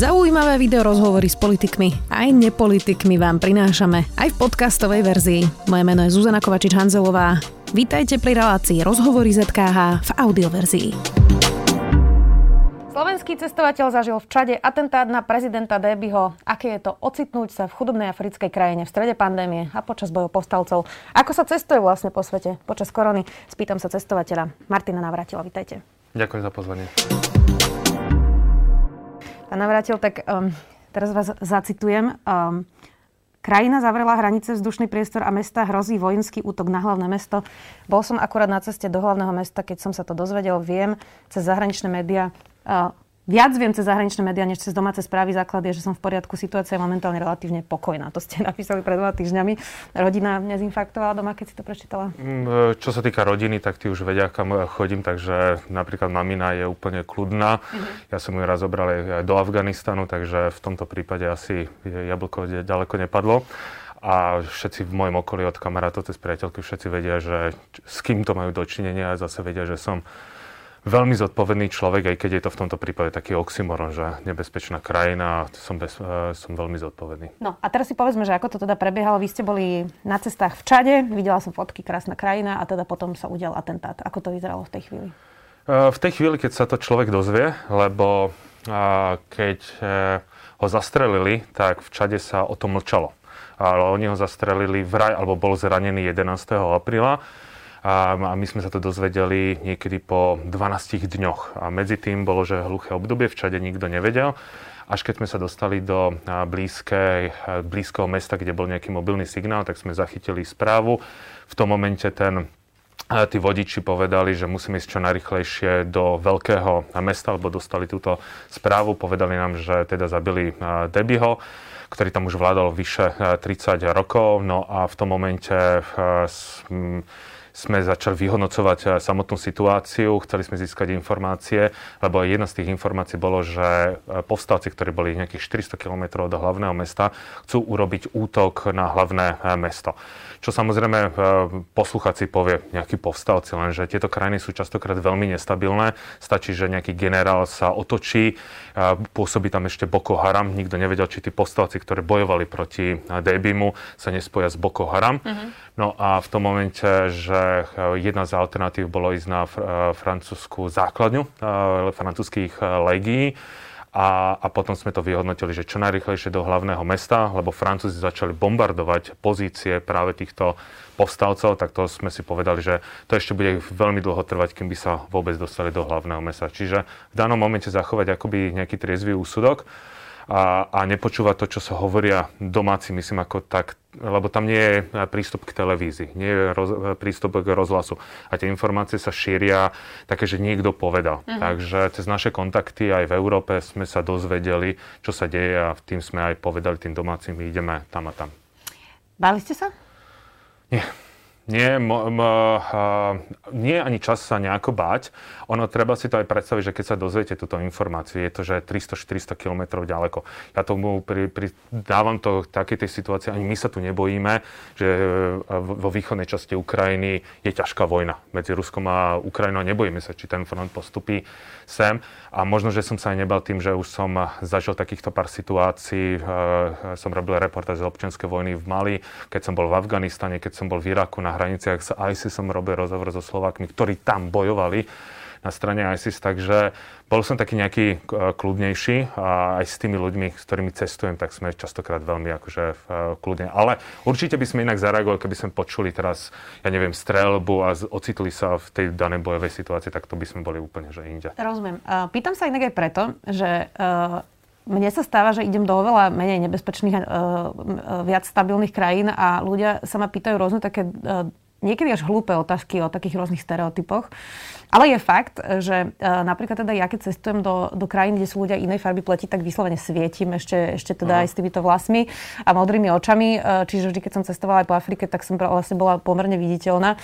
Zaujímavé video rozhovory s politikmi aj nepolitikmi vám prinášame aj v podcastovej verzii. Moje meno je Zuzana Kovačič-Hanzelová. Vítajte pri relácii Rozhovory ZKH v audioverzii. Slovenský cestovateľ zažil v Čade atentát na prezidenta Débyho. Aké je to ocitnúť sa v chudobnej africkej krajine v strede pandémie a počas bojov povstalcov? Ako sa cestuje vlastne po svete počas korony? Spýtam sa cestovateľa. Martina Navratila, vítajte. Ďakujem za pozvanie. Pán Navratil, tak um, teraz vás zacitujem. Um, Krajina zavrela hranice, vzdušný priestor a mesta hrozí vojenský útok na hlavné mesto. Bol som akurát na ceste do hlavného mesta, keď som sa to dozvedel. Viem cez zahraničné médiá, uh, viac viem cez zahraničné médiá, než cez domáce správy základ je, že som v poriadku. Situácia je momentálne relatívne pokojná. To ste napísali pred dva týždňami. Rodina nezinfarktovala doma, keď si to prečítala? Mm, čo sa týka rodiny, tak tí už vedia, kam chodím, takže napríklad mamina je úplne kľudná. Uh-huh. Ja som ju raz zobral aj do Afganistanu, takže v tomto prípade asi jablko ďaleko nepadlo a všetci v mojom okolí od kamarátov cez priateľky všetci vedia, že s kým to majú dočinenia a zase vedia, že som veľmi zodpovedný človek, aj keď je to v tomto prípade taký oxymoron, že nebezpečná krajina som, bez, uh, som veľmi zodpovedný. No a teraz si povedzme, že ako to teda prebiehalo. Vy ste boli na cestách v Čade, videla som fotky, krásna krajina a teda potom sa udial atentát. Ako to vyzeralo v tej chvíli? Uh, v tej chvíli, keď sa to človek dozvie, lebo uh, keď ho zastrelili, tak v Čade sa o tom mlčalo. Ale oni ho zastrelili vraj, alebo bol zranený 11. apríla a, my sme sa to dozvedeli niekedy po 12 dňoch. A medzi tým bolo, že hluché obdobie, v Čade nikto nevedel. Až keď sme sa dostali do blízkej, blízkeho mesta, kde bol nejaký mobilný signál, tak sme zachytili správu. V tom momente ten tí vodiči povedali, že musíme ísť čo najrychlejšie do veľkého mesta, lebo dostali túto správu. Povedali nám, že teda zabili Debiho ktorý tam už vládal vyše 30 rokov. No a v tom momente sme začali vyhodnocovať eh, samotnú situáciu, chceli sme získať informácie, lebo jedna z tých informácií bolo, že eh, povstalci, ktorí boli nejakých 400 km od hlavného mesta, chcú urobiť útok na hlavné eh, mesto. Čo samozrejme posluchací povie nejakí povstalci, lenže tieto krajiny sú častokrát veľmi nestabilné. Stačí, že nejaký generál sa otočí, pôsobí tam ešte Boko Haram. Nikto nevedel, či tí povstalci, ktorí bojovali proti Debimu, sa nespoja s Boko Haram. Uh-huh. No a v tom momente, že jedna z alternatív bolo ísť na francúzskú základňu francúzských legií, a, a potom sme to vyhodnotili, že čo najrychlejšie do hlavného mesta, lebo Francúzi začali bombardovať pozície práve týchto povstalcov, tak to sme si povedali, že to ešte bude veľmi dlho trvať, kým by sa vôbec dostali do hlavného mesta. Čiže v danom momente zachovať akoby nejaký triezvý úsudok a, a nepočúvať to, čo sa hovoria domáci, myslím, ako tak, lebo tam nie je prístup k televízii, nie je roz, prístup k rozhlasu. A tie informácie sa šíria také, že niekto povedal. Uh-huh. Takže cez naše kontakty aj v Európe sme sa dozvedeli, čo sa deje a tým sme aj povedali tým domácim, ideme tam a tam. Báli ste sa? Nie. Nie, m- m- nie ani čas sa nejako báť. Ono treba si to aj predstaviť, že keď sa dozviete túto informáciu, je to, že 300-400 km ďaleko. Ja tomu pri, pri, dávam to takej tej situácii, ani my sa tu nebojíme, že vo východnej časti Ukrajiny je ťažká vojna medzi Ruskom a Ukrajinou. Nebojíme sa, či ten front postupí sem. A možno, že som sa aj nebal tým, že už som zažil takýchto pár situácií. Som robil reportáž z občianskej vojny v Mali, keď som bol v Afganistane, keď som bol v Iraku na hraniciach s ISIS som robil rozhovor so Slovákmi, ktorí tam bojovali na strane ISIS, takže bol som taký nejaký e, kľudnejší a aj s tými ľuďmi, s ktorými cestujem, tak sme častokrát veľmi akože e, kľudne. Ale určite by sme inak zareagovali, keby sme počuli teraz, ja neviem, strelbu a ocitli sa v tej danej bojovej situácii, tak to by sme boli úplne že inde. Rozumiem. Pýtam sa inak aj preto, že mne sa stáva, že idem do oveľa menej nebezpečných, uh, viac stabilných krajín a ľudia sa ma pýtajú rôzne také uh, niekedy až hlúpe otázky o takých rôznych stereotypoch. Ale je fakt, že e, napríklad teda ja keď cestujem do, do krajín, kde sú ľudia inej farby pleti, tak vyslovene svietim ešte, ešte teda uh-huh. aj s týmito vlasmi a modrými očami. E, čiže vždy, keď som cestovala aj po Afrike, tak som vlastne bola pomerne viditeľná. E,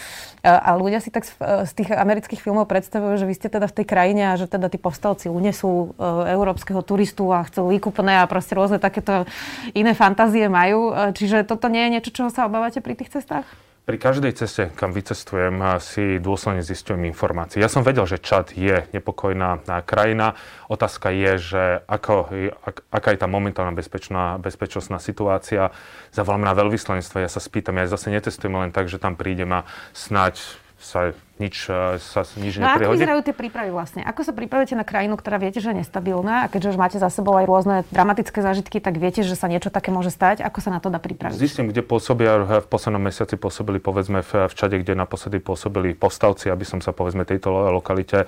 a ľudia si tak z, z tých amerických filmov predstavujú, že vy ste teda v tej krajine a že teda tí povstalci unesú európskeho turistu a chcú výkupné a proste rôzne takéto iné fantázie majú. Čiže toto nie je niečo, čoho sa obávate pri tých cestách? Pri každej ceste, kam vycestujem, si dôsledne zistujem informácie. Ja som vedel, že Čad je nepokojná krajina. Otázka je, že ako, ak, aká je tá momentálna bezpečná, bezpečnostná situácia. Zavoláme na veľvyslanectvo, ja sa spýtam, ja zase netestujem len tak, že tam prídem a snáď sa nič, e, sa nič no neprihodí. ako vyzerajú tie prípravy vlastne? Ako sa pripravujete na krajinu, ktorá viete, že je nestabilná a keďže už máte za sebou aj rôzne dramatické zážitky, tak viete, že sa niečo také môže stať. Ako sa na to dá pripraviť? Zistím, kde pôsobia. V poslednom mesiaci pôsobili povedzme v, v Čade, kde naposledy pôsobili postavci, aby som sa povedzme tejto lokalite e,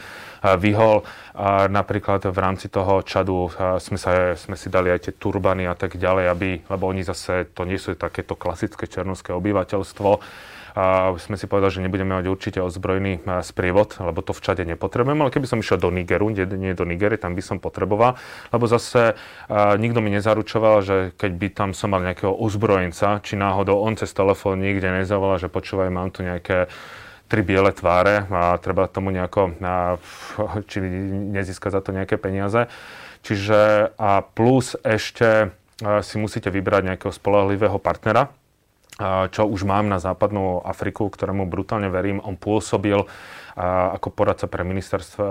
vyhol. A napríklad v rámci toho Čadu e, sme, sa, sme si dali aj tie turbany a tak ďalej, aby, lebo oni zase to nie sú takéto klasické černovské obyvateľstvo a sme si povedali, že nebudeme mať určite ozbrojený sprievod, lebo to v Čade nepotrebujem, ale keby som išiel do Nigeru, nie, nie do Nigery, tam by som potreboval, lebo zase a, nikto mi nezaručoval, že keď by tam som mal nejakého ozbrojenca, či náhodou on cez telefón nikde nezavolá, že počúvaj, mám tu nejaké tri biele tváre a treba tomu nejako, a, či nezíska za to nejaké peniaze. Čiže a plus ešte si musíte vybrať nejakého spolahlivého partnera, čo už mám na západnú Afriku, ktorému brutálne verím. On pôsobil ako poradca pre,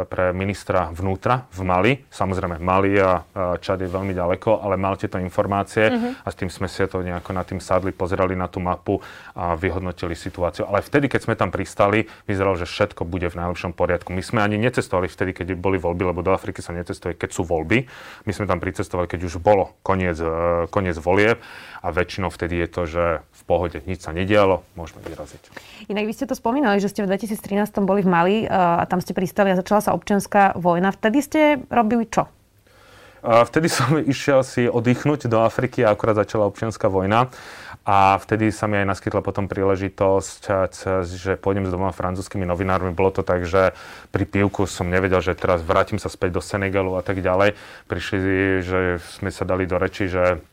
pre ministra vnútra v Mali. Samozrejme, Mali a Čad je veľmi ďaleko, ale mal tieto informácie uh-huh. a s tým sme si to nejako na tým sadli, pozerali na tú mapu a vyhodnotili situáciu. Ale vtedy, keď sme tam pristali, vyzeralo, že všetko bude v najlepšom poriadku. My sme ani necestovali vtedy, keď boli voľby, lebo do Afriky sa necestuje, keď sú voľby. My sme tam pricestovali, keď už bolo koniec, e, koniec volieb a väčšinou vtedy je to, že v pohode nič sa nedialo, môžeme vyraziť. Inak vy ste to spomínali, že ste v 2013 boli v Mali eh, a tam ste pristali a začala sa občianská vojna. Vtedy ste robili čo? Vtedy som išiel si oddychnúť do Afriky a akurát začala občianská vojna. A vtedy sa mi aj naskytla potom príležitosť, že pôjdem s dvoma francúzskými novinármi. Bolo to tak, že pri pivku som nevedel, že teraz vrátim sa späť do Senegalu a tak ďalej. Prišli, že sme sa dali do reči, že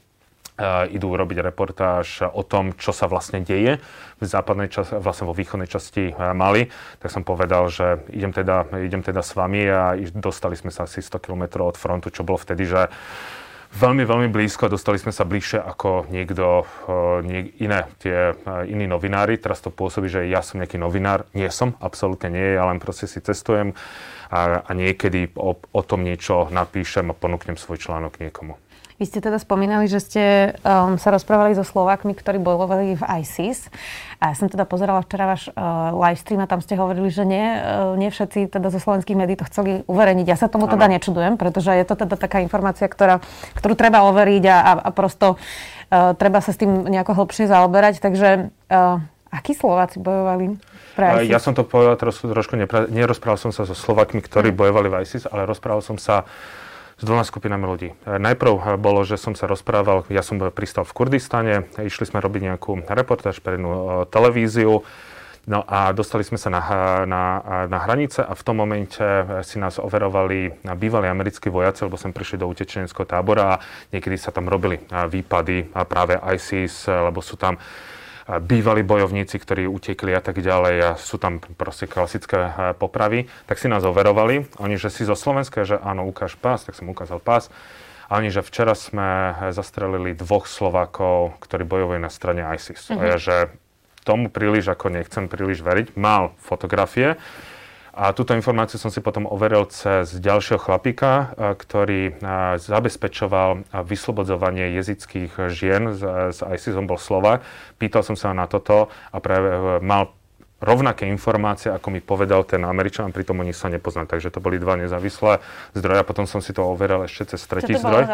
idú robiť reportáž o tom, čo sa vlastne deje v západnej časti, vlastne vo východnej časti Mali, tak som povedal, že idem teda, idem teda s vami a dostali sme sa asi 100 km od frontu, čo bolo vtedy, že veľmi, veľmi blízko dostali sme sa bližšie ako niekto, nie, iné, tie iní novinári. Teraz to pôsobí, že ja som nejaký novinár. Nie som, absolútne nie, ja len proste si cestujem a, a niekedy o, o tom niečo napíšem a ponúknem svoj článok niekomu. Vy ste teda spomínali, že ste um, sa rozprávali so Slovákmi, ktorí bojovali v ISIS. A ja som teda pozerala včera váš uh, live stream a tam ste hovorili, že nie, uh, nie všetci teda zo slovenských médií to chceli uverejniť. Ja sa tomu teda nečudujem, pretože je to teda taká informácia, ktorá, ktorú treba overiť a, a, a prosto uh, treba sa s tým nejako hlbšie zaoberať. Takže uh, akí Slováci bojovali? Pre ISIS? Ja som to povedal trošku, trošku nepra- nerozprával som sa so Slovakmi, ktorí mm. bojovali v ISIS, ale rozprával som sa s dvoma skupinami ľudí. Najprv bolo, že som sa rozprával, ja som pristal v Kurdistane, išli sme robiť nejakú reportáž pre jednu e, televíziu, No a dostali sme sa na, na, na hranice a v tom momente si nás overovali bývalí americkí vojaci, lebo sem prišli do utečeneckého tábora a niekedy sa tam robili výpady práve ISIS, lebo sú tam bývalí bojovníci, ktorí utekli a tak ďalej a sú tam proste klasické eh, popravy, tak si nás overovali. Oni, že si zo Slovenska, že áno, ukáž pás, tak som ukázal pás. A oni, že včera sme eh, zastrelili dvoch Slovákov, ktorí bojovali na strane ISIS. Uh-huh. A ja, že tomu príliš ako nechcem príliš veriť. Mal fotografie, a túto informáciu som si potom overil cez ďalšieho chlapíka, ktorý zabezpečoval vyslobodzovanie jezických žien z, z ISIS, on bol Slovak. Pýtal som sa na toto a pre, mal rovnaké informácie, ako mi povedal ten Američan, pritom oni sa nepoznali. Takže to boli dva nezávislé zdroje a potom som si to overil ešte cez tretí Čo to zdroj.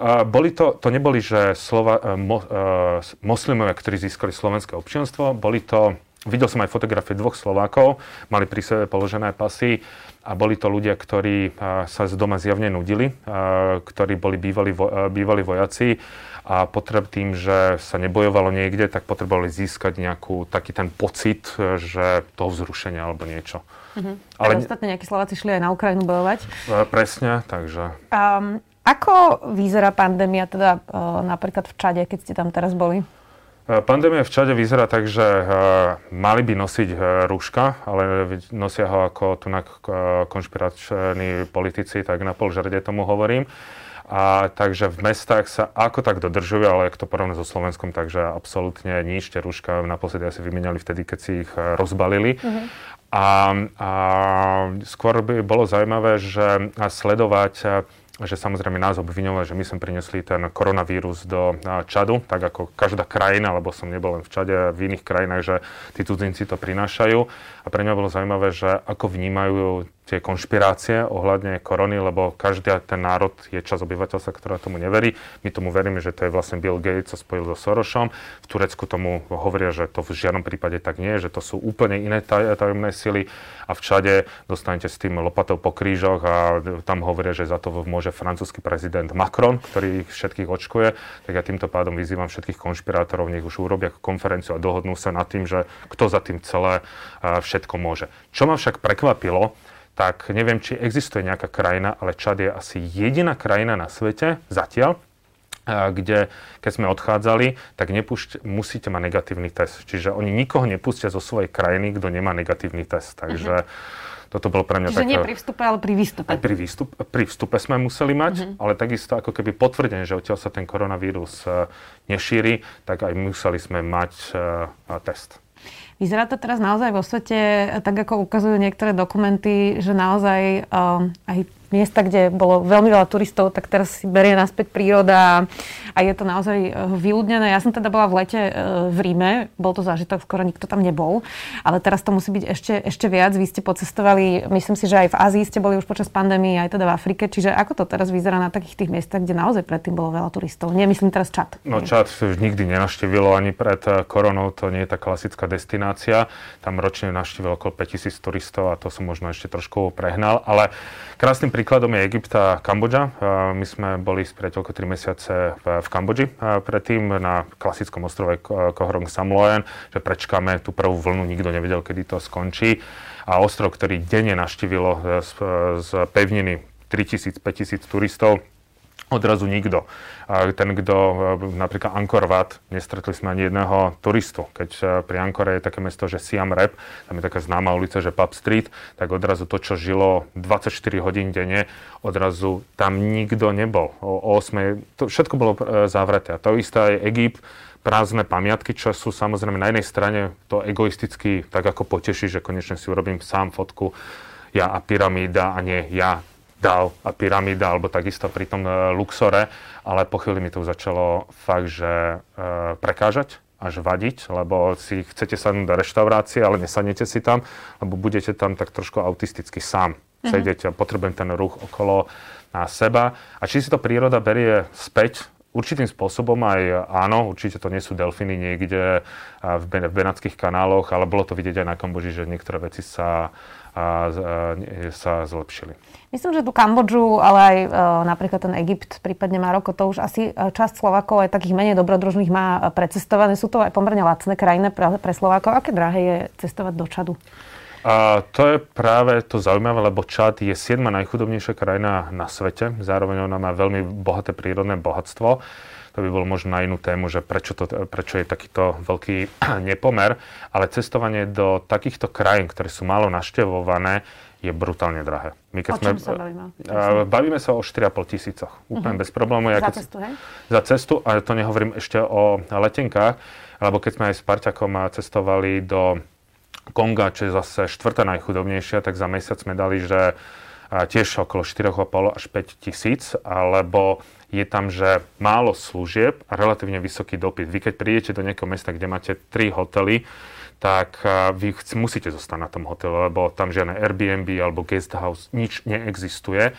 Uh, boli to, to neboli, že slova, uh, mo, uh, moslimovia, ktorí získali slovenské občianstvo, boli to Videl som aj fotografie dvoch Slovákov, mali pri sebe položené pasy a boli to ľudia, ktorí sa z doma zjavne nudili, ktorí boli bývali, bývali vojaci a potreb tým, že sa nebojovalo niekde, tak potrebovali získať nejakú, taký ten pocit, že toho vzrušenia alebo niečo. Uh-huh. Ale ostatné nejakí Slováci šli aj na Ukrajinu bojovať. Presne, takže... Um, ako vyzerá pandémia teda napríklad v Čade, keď ste tam teraz boli? Pandémia v Čade vyzerá tak, že uh, mali by nosiť uh, rúška, ale nosia ho ako tu na konšpirační politici, tak na pol žrde tomu hovorím. A takže v mestách sa ako tak dodržujú, ale ak to porovná so Slovenskom, takže absolútne nič. Tie rúška naposledy asi vymenali vtedy, keď si ich rozbalili. Uh-huh. A, a skôr by bolo zaujímavé, že sledovať že samozrejme nás obviňovali, že my sme priniesli ten koronavírus do Čadu, tak ako každá krajina, lebo som nebol len v Čade, v iných krajinách, že tí cudzinci to prinášajú. A pre mňa bolo zaujímavé, že ako vnímajú tie konšpirácie ohľadne korony, lebo každý ten národ je čas obyvateľstva, ktorá tomu neverí. My tomu veríme, že to je vlastne Bill Gates, sa spojil so Sorošom. V Turecku tomu hovoria, že to v žiadnom prípade tak nie, že to sú úplne iné taj, tajomné sily a v dostanete s tým lopatou po krížoch a tam hovoria, že za to môže francúzsky prezident Macron, ktorý ich všetkých očkuje. Tak ja týmto pádom vyzývam všetkých konšpirátorov, nech už urobia konferenciu a dohodnú sa nad tým, že kto za tým celé všetko môže. Čo ma však prekvapilo, tak neviem, či existuje nejaká krajina, ale Čad je asi jediná krajina na svete zatiaľ, kde keď sme odchádzali, tak nepúšť, musíte mať negatívny test. Čiže oni nikoho nepustia zo svojej krajiny, kto nemá negatívny test. Takže uh-huh. toto bolo pre mňa Čiže také... nie pri vstupe, ale pri výstupe. Aj pri, výstup, pri vstupe sme museli mať, uh-huh. ale takisto ako keby potvrdenie, že odtiaľ sa ten koronavírus e, nešíri, tak aj museli sme mať uh, test. Vyzerá to teraz naozaj vo svete, tak ako ukazujú niektoré dokumenty, že naozaj um, aj miesta, kde bolo veľmi veľa turistov, tak teraz si berie naspäť príroda a je to naozaj eh, vyľudnené. Ja som teda bola v lete eh, v Ríme, bol to zážitok, skoro nikto tam nebol, ale teraz to musí byť ešte, ešte viac. Vy ste pocestovali, myslím si, že aj v Ázii ste boli už počas pandémie, aj teda v Afrike, čiže ako to teraz vyzerá na takých tých miestach, kde naozaj predtým bolo veľa turistov? Nemyslím teraz Čad. No Čad nikdy nenaštívilo ani pred eh, koronou, to nie je tá klasická destinácia. Tam ročne navštívilo okolo 5000 turistov a to som možno ešte trošku prehnal, ale krásnym príkladom je Egypt a Kambodža. My sme boli s priateľkou 3 mesiace v Kambodži predtým na klasickom ostrove Kohrong Samloen, že prečkáme tú prvú vlnu, nikto nevedel, kedy to skončí. A ostrov, ktorý denne naštívilo z, z pevniny 3000-5000 turistov, odrazu nikto. Ten, kto napríklad Angkor Wat, nestretli sme ani jedného turistu. Keď e, pri Angkore je také mesto, že Siam Rep, tam je taká známa ulica, že Pub Street, tak odrazu to, čo žilo 24 hodín denne, odrazu tam nikto nebol. O 8. To všetko bolo e, zavreté. A to isté aj Egypt, prázdne pamiatky, čo sú samozrejme na jednej strane to egoisticky tak ako poteší, že konečne si urobím sám fotku ja a pyramída a nie ja dal a pyramída, alebo takisto pri tom e, Luxore, ale po chvíli mi to začalo fakt, že e, prekážať až vadiť, lebo si chcete sadnúť do reštaurácie, ale nesadnete si tam, lebo budete tam tak trošku autisticky sám mm-hmm. sedieť a potrebujem ten ruch okolo na seba. A či si to príroda berie späť, určitým spôsobom aj áno, určite to nie sú delfíny niekde v, v Benátskych kanáloch, ale bolo to vidieť aj na Kamboži, že niektoré veci sa, a, a, sa zlepšili. Myslím, že tu Kambodžu, ale aj e, napríklad ten Egypt, prípadne Maroko, to už asi e, časť Slovakov aj takých menej dobrodružných má e, precestované. Sú to aj pomerne lacné krajiny pre, pre Slovákov. Aké drahé je cestovať do Čadu? A to je práve to zaujímavé, lebo Čad je siedma najchudobnejšia krajina na svete. Zároveň ona má veľmi bohaté prírodné bohatstvo. To by bolo možno na inú tému, že prečo, to, prečo je takýto veľký nepomer. Ale cestovanie do takýchto krajín, ktoré sú málo naštevované, je brutálne drahé. My keď o čom sme, sa bavíme? Bavíme sa o 4,5 tisícoch. Úplne uh-huh. bez problémov. Ja za cestu, hej? Za cestu, a to nehovorím ešte o letenkách, lebo keď sme aj s Parťakom cestovali do Konga, čo je zase štvrtá najchudobnejšia, tak za mesiac sme dali, že tiež okolo 4,5 až 5 tisíc, alebo je tam, že málo služieb a relatívne vysoký dopyt. Vy keď prídete do nejakého mesta, kde máte 3 hotely, tak vy musíte zostať na tom hotelu, lebo tam žiadne Airbnb alebo guest house, nič neexistuje.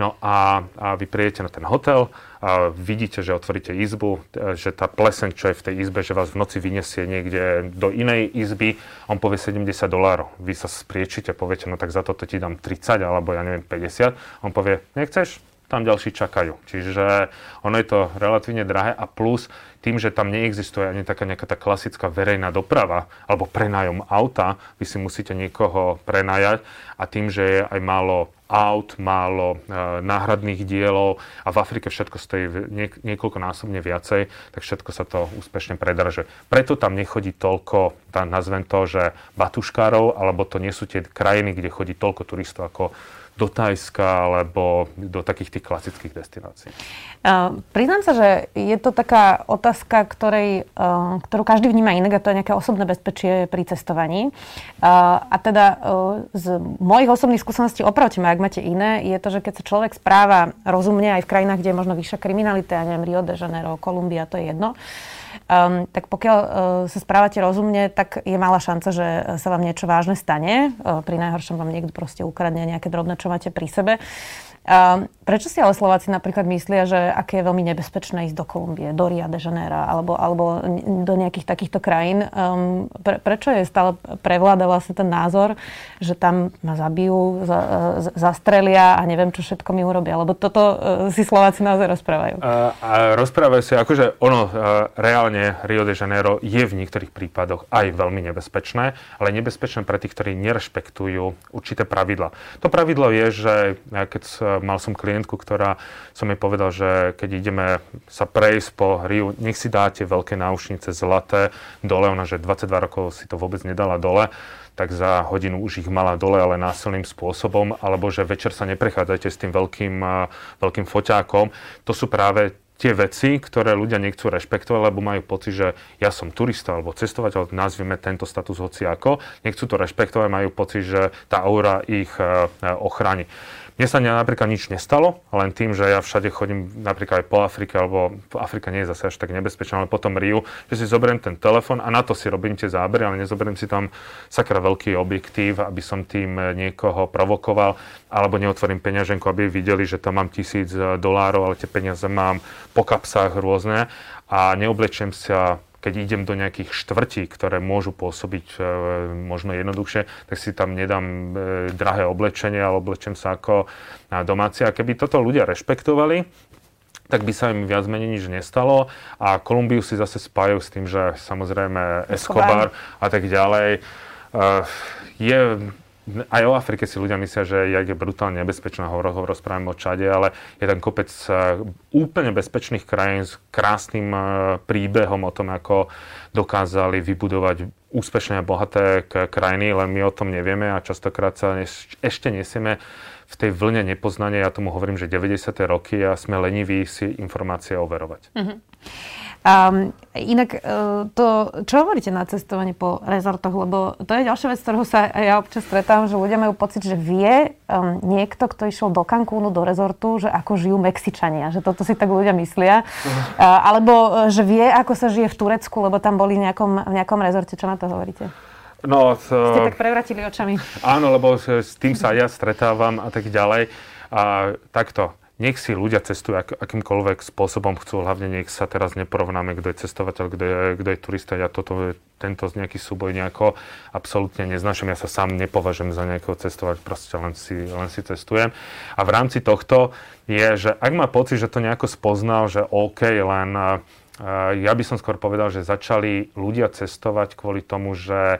No a, a vy prídete na ten hotel, a vidíte, že otvoríte izbu, že tá pleseň, čo je v tej izbe, že vás v noci vyniesie niekde do inej izby, on povie 70 dolárov. Vy sa spriečite, poviete, no tak za toto ti dám 30 alebo ja neviem 50. On povie, nechceš? tam ďalší čakajú. Čiže ono je to relatívne drahé a plus tým, že tam neexistuje ani taká nejaká tá klasická verejná doprava alebo prenájom auta, vy si musíte niekoho prenajať a tým, že je aj málo aut, málo e, náhradných dielov a v Afrike všetko stojí niek- niekoľkonásobne viacej, tak všetko sa to úspešne predraže. Preto tam nechodí toľko, tá, nazvem to, že batuškárov, alebo to nie sú tie krajiny, kde chodí toľko turistov ako do Tajska alebo do takých tých klasických destinácií. Uh, priznám sa, že je to taká otázka, ktorej, uh, ktorú každý vníma inak a to je nejaké osobné bezpečie pri cestovaní. Uh, a teda z mojich osobných skúseností, opravte ma, ak máte iné, je to, že keď sa človek správa rozumne aj v krajinách, kde je možno vyššia kriminalita, ja neviem, Rio de Janeiro, Kolumbia, to je jedno, um, tak pokiaľ uh, sa správate rozumne, tak je malá šanca, že sa vám niečo vážne stane. Uh, pri najhoršom vám niekto proste ukradne nejaké drobné, čo máte pri sebe. A prečo si ale Slováci napríklad myslia, že aké je veľmi nebezpečné ísť do Kolumbie, do Rio de Janeiro alebo, alebo do nejakých takýchto krajín? Um, pre, prečo je stále prevláda vlastne ten názor, že tam ma zabijú, za, zastrelia a neviem, čo všetko mi urobia? Lebo toto uh, si Slováci naozaj rozprávajú. A, a rozprávajú si, akože ono, uh, reálne Rio de Janeiro je v niektorých prípadoch aj veľmi nebezpečné, ale nebezpečné pre tých, ktorí nerešpektujú určité pravidla. To pravidlo je, že keď mal som klientku, ktorá som jej povedal, že keď ideme sa prejsť po Riu, nech si dáte veľké náušnice zlaté dole, ona že 22 rokov si to vôbec nedala dole, tak za hodinu už ich mala dole, ale násilným spôsobom, alebo že večer sa neprechádzajte s tým veľkým, veľkým foťákom. To sú práve tie veci, ktoré ľudia nechcú rešpektovať, lebo majú pocit, že ja som turista alebo cestovateľ, nazvime tento status hoci ako, nechcú to rešpektovať, majú pocit, že tá aura ich ochráni. Mne sa napríklad nič nestalo, len tým, že ja všade chodím napríklad aj po Afrike, alebo Afrika nie je zase až tak nebezpečná, ale potom Riu, že si zoberiem ten telefon a na to si robím tie zábery, ale nezoberiem si tam sakra veľký objektív, aby som tým niekoho provokoval, alebo neotvorím peňaženku, aby videli, že tam mám tisíc dolárov, ale tie peniaze mám po kapsách rôzne a neoblečiem sa keď idem do nejakých štvrtí, ktoré môžu pôsobiť e, možno jednoduchšie, tak si tam nedám e, drahé oblečenie, ale oblečem sa ako domáci. A keby toto ľudia rešpektovali, tak by sa im viac menej nič nestalo. A Kolumbiu si zase spájajú s tým, že samozrejme Escobar a tak ďalej. Je aj o Afrike si ľudia myslia, že je brutálne nebezpečná, hovor, rozprávame o Čade, ale je tam kopec e, úplne bezpečných krajín s krásnym e, príbehom o tom, ako dokázali vybudovať úspešné a bohaté krajiny, len my o tom nevieme a častokrát sa ešte nesieme v tej vlne nepoznania, ja tomu hovorím, že 90. roky a sme leniví si informácie overovať. Mm-hmm. Um, inak uh, to, čo hovoríte na cestovanie po rezortoch, lebo to je ďalšia vec, ktorou sa ja občas stretávam, že ľudia majú pocit, že vie um, niekto, kto išiel do Cancúnu, do rezortu, že ako žijú Mexičania, že toto si tak ľudia myslia. Uh, alebo uh, že vie, ako sa žije v Turecku, lebo tam boli v nejakom, v nejakom rezorte. Čo na to hovoríte? No, to... Ste tak prevratili očami. Áno, lebo s tým sa ja stretávam a tak ďalej. A takto nech si ľudia cestujú ak, akýmkoľvek spôsobom chcú, hlavne nech sa teraz neporovnáme, kto je cestovateľ, kto je, kto je turista. Ja toto, tento nejaký súboj nejako absolútne neznašam. Ja sa sám nepovažujem za nejakého cestovať, proste len si, len si cestujem. A v rámci tohto je, že ak má pocit, že to nejako spoznal, že OK, len uh, ja by som skôr povedal, že začali ľudia cestovať kvôli tomu, že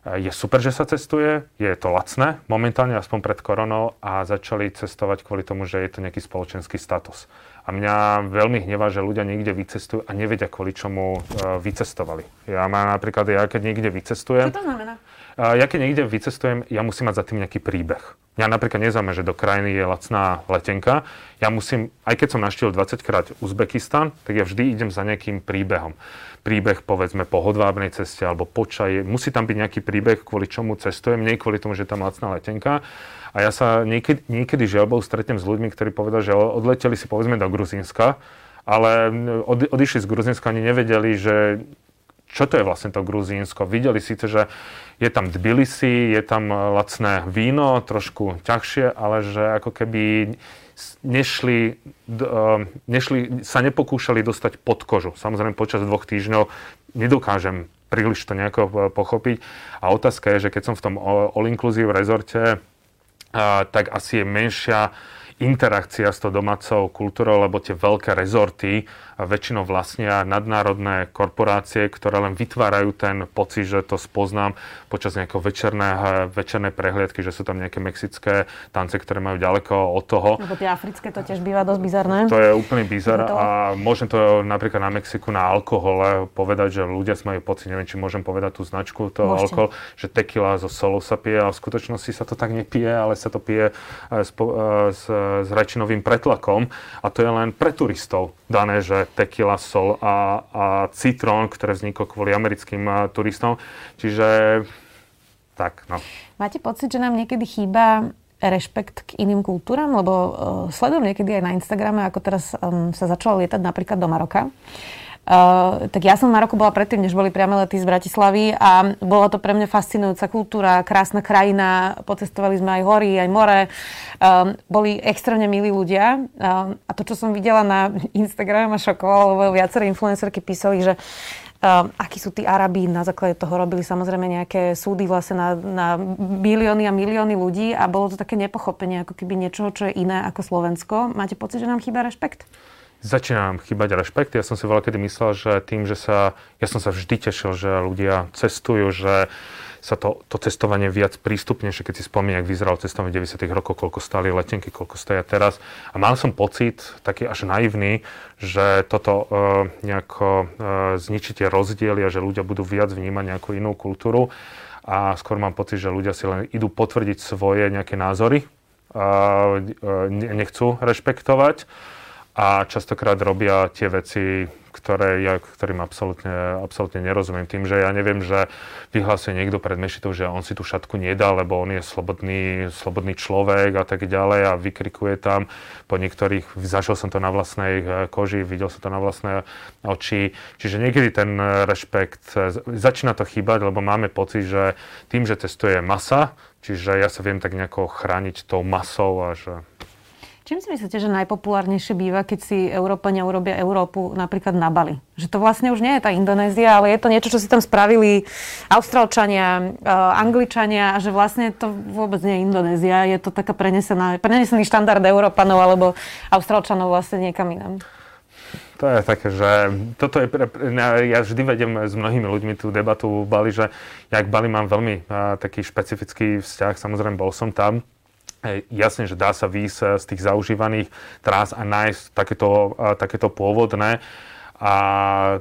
je super, že sa cestuje, je to lacné, momentálne aspoň pred koronou a začali cestovať kvôli tomu, že je to nejaký spoločenský status. A mňa veľmi hnevá, že ľudia niekde vycestujú a nevedia, kvôli čomu uh, vycestovali. Ja mám napríklad, ja keď niekde vycestujem... Čo to znamená? ja keď niekde vycestujem, ja musím mať za tým nejaký príbeh. Mňa napríklad nezaujíma, že do krajiny je lacná letenka. Ja musím, aj keď som naštívil 20 krát Uzbekistan, tak ja vždy idem za nejakým príbehom príbeh, povedzme, po hodvábnej ceste alebo po čaji. Musí tam byť nejaký príbeh, kvôli čomu cestujem, nie kvôli tomu, že tam lacná letenka. A ja sa niekedy, niekedy žiaľbou stretnem s ľuďmi, ktorí povedali, že odleteli si povedzme do Gruzínska, ale od, odišli z Gruzínska ani nevedeli, že čo to je vlastne to Gruzínsko. Videli síce, že je tam Tbilisi, je tam lacné víno, trošku ťažšie, ale že ako keby nešli, uh, nešli, sa nepokúšali dostať pod kožu. Samozrejme, počas dvoch týždňov nedokážem príliš to nejako uh, pochopiť. A otázka je, že keď som v tom all-inclusive rezorte, tak asi je menšia interakcia s tou domácou kultúrou, lebo tie veľké rezorty väčšinou vlastnia nadnárodné korporácie, ktoré len vytvárajú ten pocit, že to spoznám počas nejakého večerného, večernej prehliadky, že sú tam nejaké mexické tance, ktoré majú ďaleko od toho. Lebo tie africké to tiež býva dosť bizarné. To je úplný bizar a môžem to napríklad na Mexiku na alkohole povedať, že ľudia majú pocit, neviem, či môžem povedať tú značku toho Môžete. alkohol, že tequila zo solou sa pije a v skutočnosti sa to tak nepije, ale sa to pije s, s, s rečinovým pretlakom a to je len pre turistov dané, že tequila, sol a, a citrón, ktoré vzniklo kvôli americkým turistom. Čiže tak, no. Máte pocit, že nám niekedy chýba rešpekt k iným kultúram, lebo uh, sledujem niekedy aj na Instagrame, ako teraz um, sa začalo lietať napríklad do Maroka. Uh, tak ja som v Maroku bola predtým, než boli priame lety z Bratislavy a bola to pre mňa fascinujúca kultúra, krásna krajina, pocestovali sme aj hory, aj more, um, boli extrémne milí ľudia um, a to, čo som videla na Instagrame ma šokovalo, lebo viaceré influencerky písali, že Uh, akí sú tí Arabi, na základe toho robili samozrejme nejaké súdy vlastne na, na milióny a milióny ľudí a bolo to také nepochopenie, ako keby niečoho, čo je iné ako Slovensko. Máte pocit, že nám chýba rešpekt? Začína nám chýbať rešpekt. Ja som si veľa kedy myslel, že tým, že sa... Ja som sa vždy tešil, že ľudia cestujú, že sa to, to cestovanie viac prístupnejšie, keď si spomínam, jak vyzeralo cestovanie v 90. rokoch, koľko stáli letenky, koľko stoja teraz. A mal som pocit, taký až naivný, že toto uh, nejako uh, zničí tie rozdiely a že ľudia budú viac vnímať nejakú inú kultúru. A skôr mám pocit, že ľudia si len idú potvrdiť svoje nejaké názory, uh, nechcú rešpektovať a častokrát robia tie veci, ktoré ja, ktorým absolútne, absolútne nerozumiem. Tým, že ja neviem, že vyhlasuje niekto pred mešitou, že on si tú šatku nedá, lebo on je slobodný, slobodný človek a tak ďalej a vykrikuje tam po niektorých, zažil som to na vlastnej eh, koži, videl som to na vlastné oči. Čiže niekedy ten eh, rešpekt, eh, začína to chýbať, lebo máme pocit, že tým, že testuje masa, čiže ja sa viem tak nejako chrániť tou masou a že Čím si myslíte, že najpopulárnejšie býva, keď si Európania urobia Európu napríklad na Bali? Že to vlastne už nie je tá Indonézia, ale je to niečo, čo si tam spravili Austrálčania, Angličania a že vlastne to vôbec nie je Indonézia. Je to taká prenesená, prenesený štandard Európanov alebo Austrálčanov vlastne niekam inám. To je také, že toto je, pre, ja vždy vedem s mnohými ľuďmi tú debatu v Bali, že ja k Bali mám veľmi uh, taký špecifický vzťah, samozrejme bol som tam, Jasne, že dá sa výjsť eh, z tých zaužívaných trás a nájsť takéto, eh, takéto pôvodné a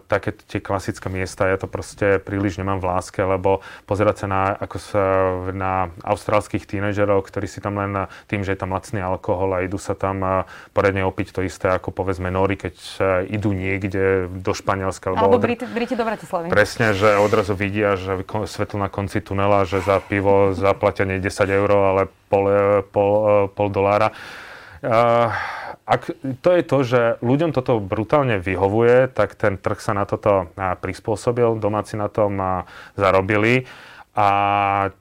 také tie klasické miesta, ja to proste príliš nemám v láske, lebo pozerať sa na, ako sa, na austrálskych tínežerov, ktorí si tam len tým, že je tam lacný alkohol a idú sa tam poriadne opiť to isté ako povedzme Nori, keď idú niekde do Španielska. Alebo, alebo. Briti, Briti do Bratislavy. Presne, že odrazu vidia, že svetlo na konci tunela, že za pivo zaplatia nie 10 eur, ale pol, pol, pol dolára. Uh, ak to je to, že ľuďom toto brutálne vyhovuje, tak ten trh sa na toto prispôsobil, domáci na tom zarobili. A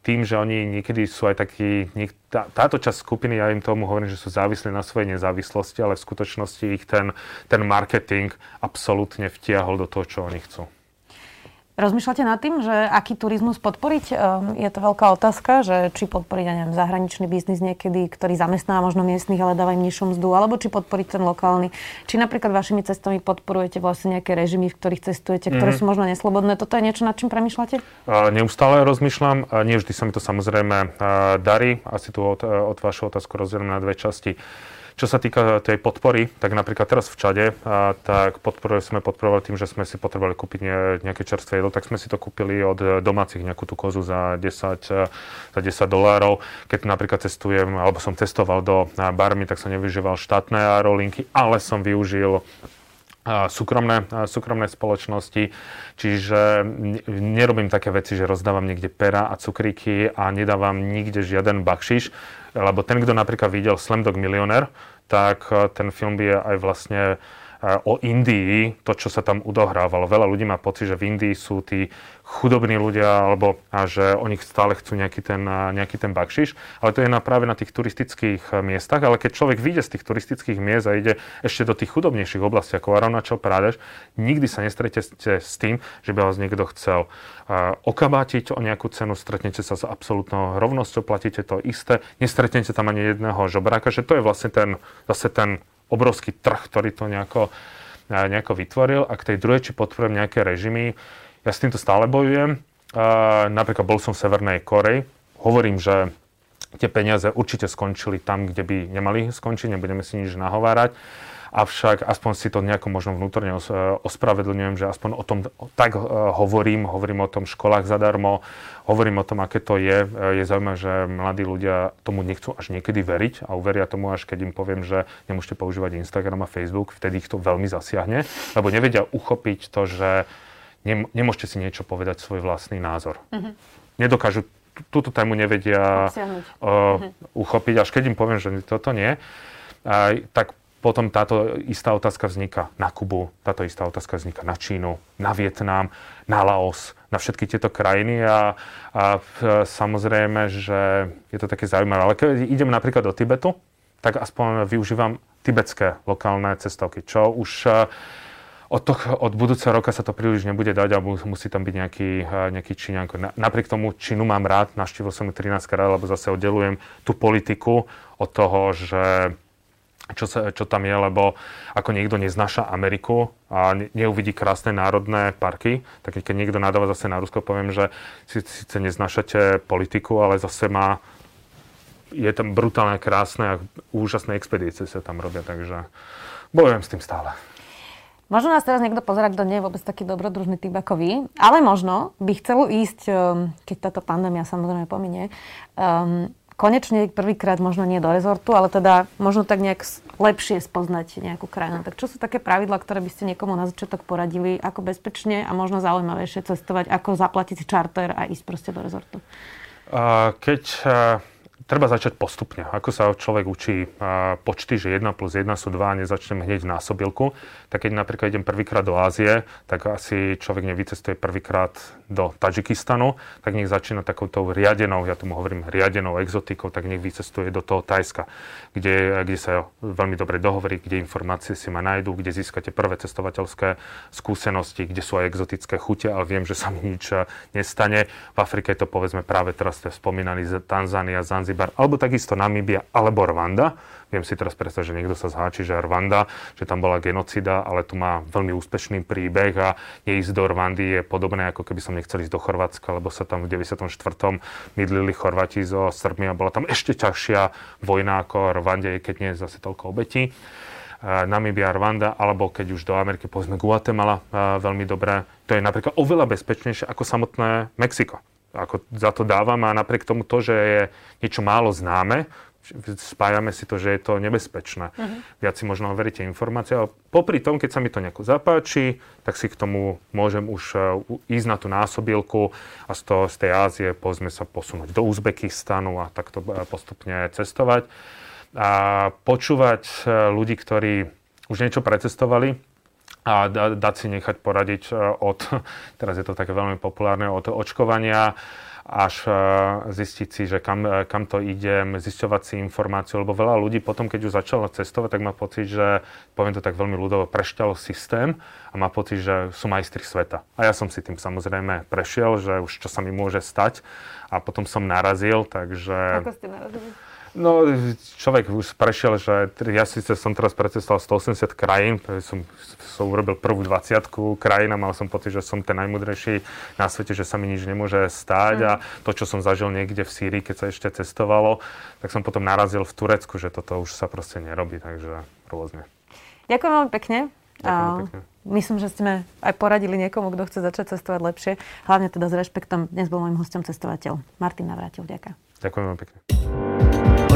tým, že oni niekedy sú aj takí, tá, táto časť skupiny, ja im tomu hovorím, že sú závislí na svojej nezávislosti, ale v skutočnosti ich ten, ten marketing absolútne vtiahol do toho, čo oni chcú. Rozmýšľate nad tým, že aký turizmus podporiť? Ehm, je to veľká otázka, že či podporiť, ja neviem, zahraničný biznis niekedy, ktorý zamestná možno miestnych, ale dáva im nižšiu mzdu, alebo či podporiť ten lokálny. Či napríklad vašimi cestami podporujete vlastne nejaké režimy, v ktorých cestujete, ktoré mm-hmm. sú možno neslobodné. Toto je niečo, nad čím premýšľate? Neustále rozmýšľam. Nie vždy sa mi to samozrejme darí. Asi tu od, od vašu otázku rozdelím na dve časti. Čo sa týka tej podpory, tak napríklad teraz v Čade, a, tak podporu sme podporovali tým, že sme si potrebovali kúpiť ne, nejaké čerstvé jedlo, tak sme si to kúpili od domácich nejakú tú kozu za 10, za 10 dolárov. Keď napríklad cestujem, alebo som cestoval do barmy, tak som nevyužíval štátne aerolinky, ale som využil súkromné, súkromné spoločnosti, čiže nerobím také veci, že rozdávam niekde pera a cukríky a nedávam nikde žiaden bakšiš, lebo ten, kto napríklad videl Slamdog Millionaire, tak eh, ten film je aj vlastne o Indii, to, čo sa tam udohrávalo. Veľa ľudí má pocit, že v Indii sú tí chudobní ľudia, alebo a že oni stále chcú nejaký ten, nejaký ten bakšiš, ale to je na, práve na tých turistických miestach, ale keď človek vyjde z tých turistických miest a ide ešte do tých chudobnejších oblastí, ako Arunachal Pradesh, nikdy sa nestretete s tým, že by vás niekto chcel okabátiť o nejakú cenu, stretnete sa s absolútnou rovnosťou, platíte to isté, nestretnete tam ani jedného žobráka, že to je vlastne ten, zase ten obrovský trh, ktorý to nejako, nejako vytvoril. A k tej druhej, či podporujem nejaké režimy, ja s týmto stále bojujem. Napríklad bol som v Severnej Koreji. Hovorím, že tie peniaze určite skončili tam, kde by nemali skončiť, nebudeme si nič nahovárať avšak aspoň si to nejako možno vnútorne ospravedlňujem, že aspoň o tom tak hovorím, hovorím o tom školách zadarmo, hovorím o tom, aké to je. E, je zaujímavé, že mladí ľudia tomu nechcú až niekedy veriť a uveria tomu až keď im poviem, že nemôžete používať Instagram a Facebook, vtedy ich to veľmi zasiahne, lebo nevedia uchopiť to, že nemôžete si niečo povedať svoj vlastný názor. Uh-huh. Nedokážu túto tému nevedia uh, uchopiť, až keď im poviem, že toto nie, uh, tak potom táto istá otázka vzniká na Kubu, táto istá otázka vzniká na Čínu, na Vietnam, na Laos, na všetky tieto krajiny a, a samozrejme, že je to také zaujímavé. Ale keď idem napríklad do Tibetu, tak aspoň využívam tibetské lokálne cestovky, čo už e, od, to, od budúceho roka sa to príliš nebude dať a musí tam byť nejaký, e, nejaký Číňanko. Napriek tomu Čínu mám rád, naštívil som ju 13 krát, lebo zase oddelujem tú politiku od toho, že čo, sa, čo tam je, lebo ako niekto neznáša Ameriku a neuvidí krásne národné parky, tak keď niekto nadáva zase na Rusko, poviem, že síce neznášate politiku, ale zase má je tam brutálne krásne a úžasné expedície sa tam robia, takže bojujem s tým stále. Možno nás teraz niekto pozerá, kto nie je vôbec taký dobrodružný typ ako vy, ale možno by chcel ísť, um, keď táto pandémia samozrejme pominie, um, konečne prvýkrát možno nie do rezortu, ale teda možno tak nejak lepšie spoznať nejakú krajinu. Tak čo sú také pravidla, ktoré by ste niekomu na začiatok poradili, ako bezpečne a možno zaujímavejšie cestovať, ako zaplatiť čarter a ísť proste do rezortu? Keď treba začať postupne. Ako sa človek učí počty, že 1 plus 1 sú 2 a nezačnem hneď v násobilku, tak keď napríklad idem prvýkrát do Ázie, tak asi človek nevycestuje prvýkrát do Tadžikistanu, tak nech začína takouto riadenou, ja tomu hovorím riadenou exotikou, tak nech vycestuje do toho Tajska, kde, kde sa veľmi dobre dohovorí, kde informácie si ma nájdú, kde získate prvé cestovateľské skúsenosti, kde sú aj exotické chute, ale viem, že sa mi nič nestane. V Afrike je to povedzme práve teraz ste spomínali Tanzánia, Zanzibar, Zanzibar, alebo takisto Namíbia, alebo Rwanda. Viem si teraz predstaviť, že niekto sa zháči, že Rwanda, že tam bola genocida, ale tu má veľmi úspešný príbeh a neísť do Rwandy je podobné, ako keby som nechcel ísť do Chorvátska, lebo sa tam v 94. mydlili Chorvati so Srbmi a bola tam ešte ťažšia vojna ako Rwande, keď nie je zase toľko obetí. Namibia, Rwanda, alebo keď už do Ameriky, povedzme Guatemala, veľmi dobré. To je napríklad oveľa bezpečnejšie ako samotné Mexiko ako za to dávam a napriek tomu to, že je niečo málo známe, spájame si to, že je to nebezpečné. Uh-huh. Viac si možno overíte informácie, ale popri tom, keď sa mi to nejako zapáči, tak si k tomu môžem už uh, ísť na tú násobilku a z, toho, z tej Ázie povedzme sa posunúť do Uzbekistanu a takto uh, postupne cestovať. A počúvať uh, ľudí, ktorí už niečo precestovali, a dať si nechať poradiť e, od, teraz je to také veľmi populárne, od očkovania až e, zistiť si, že kam, e, kam to idem, zisťovať si informáciu, lebo veľa ľudí potom, keď už začalo cestovať, tak má pocit, že, poviem to tak veľmi ľudovo, prešťal systém a má pocit, že sú majstri sveta. A ja som si tým samozrejme prešiel, že už čo sa mi môže stať a potom som narazil, takže... Ako ste narazili? No, človek už prešiel, že ja síce som teraz precestoval 180 krajín, som, som urobil prvú 20 krajín a mal som pocit, že som ten najmudrejší na svete, že sa mi nič nemôže stáť mm. a to, čo som zažil niekde v Sýrii, keď sa ešte cestovalo, tak som potom narazil v Turecku, že toto už sa proste nerobí, takže rôzne. Ďakujem veľmi pekne. Ďakujem pekne. Myslím, že sme aj poradili niekomu, kto chce začať cestovať lepšie. Hlavne teda s rešpektom. Dnes bol môjim hostom cestovateľ Martin Navrátil. Ďakujem. Ďakujem veľmi pekne.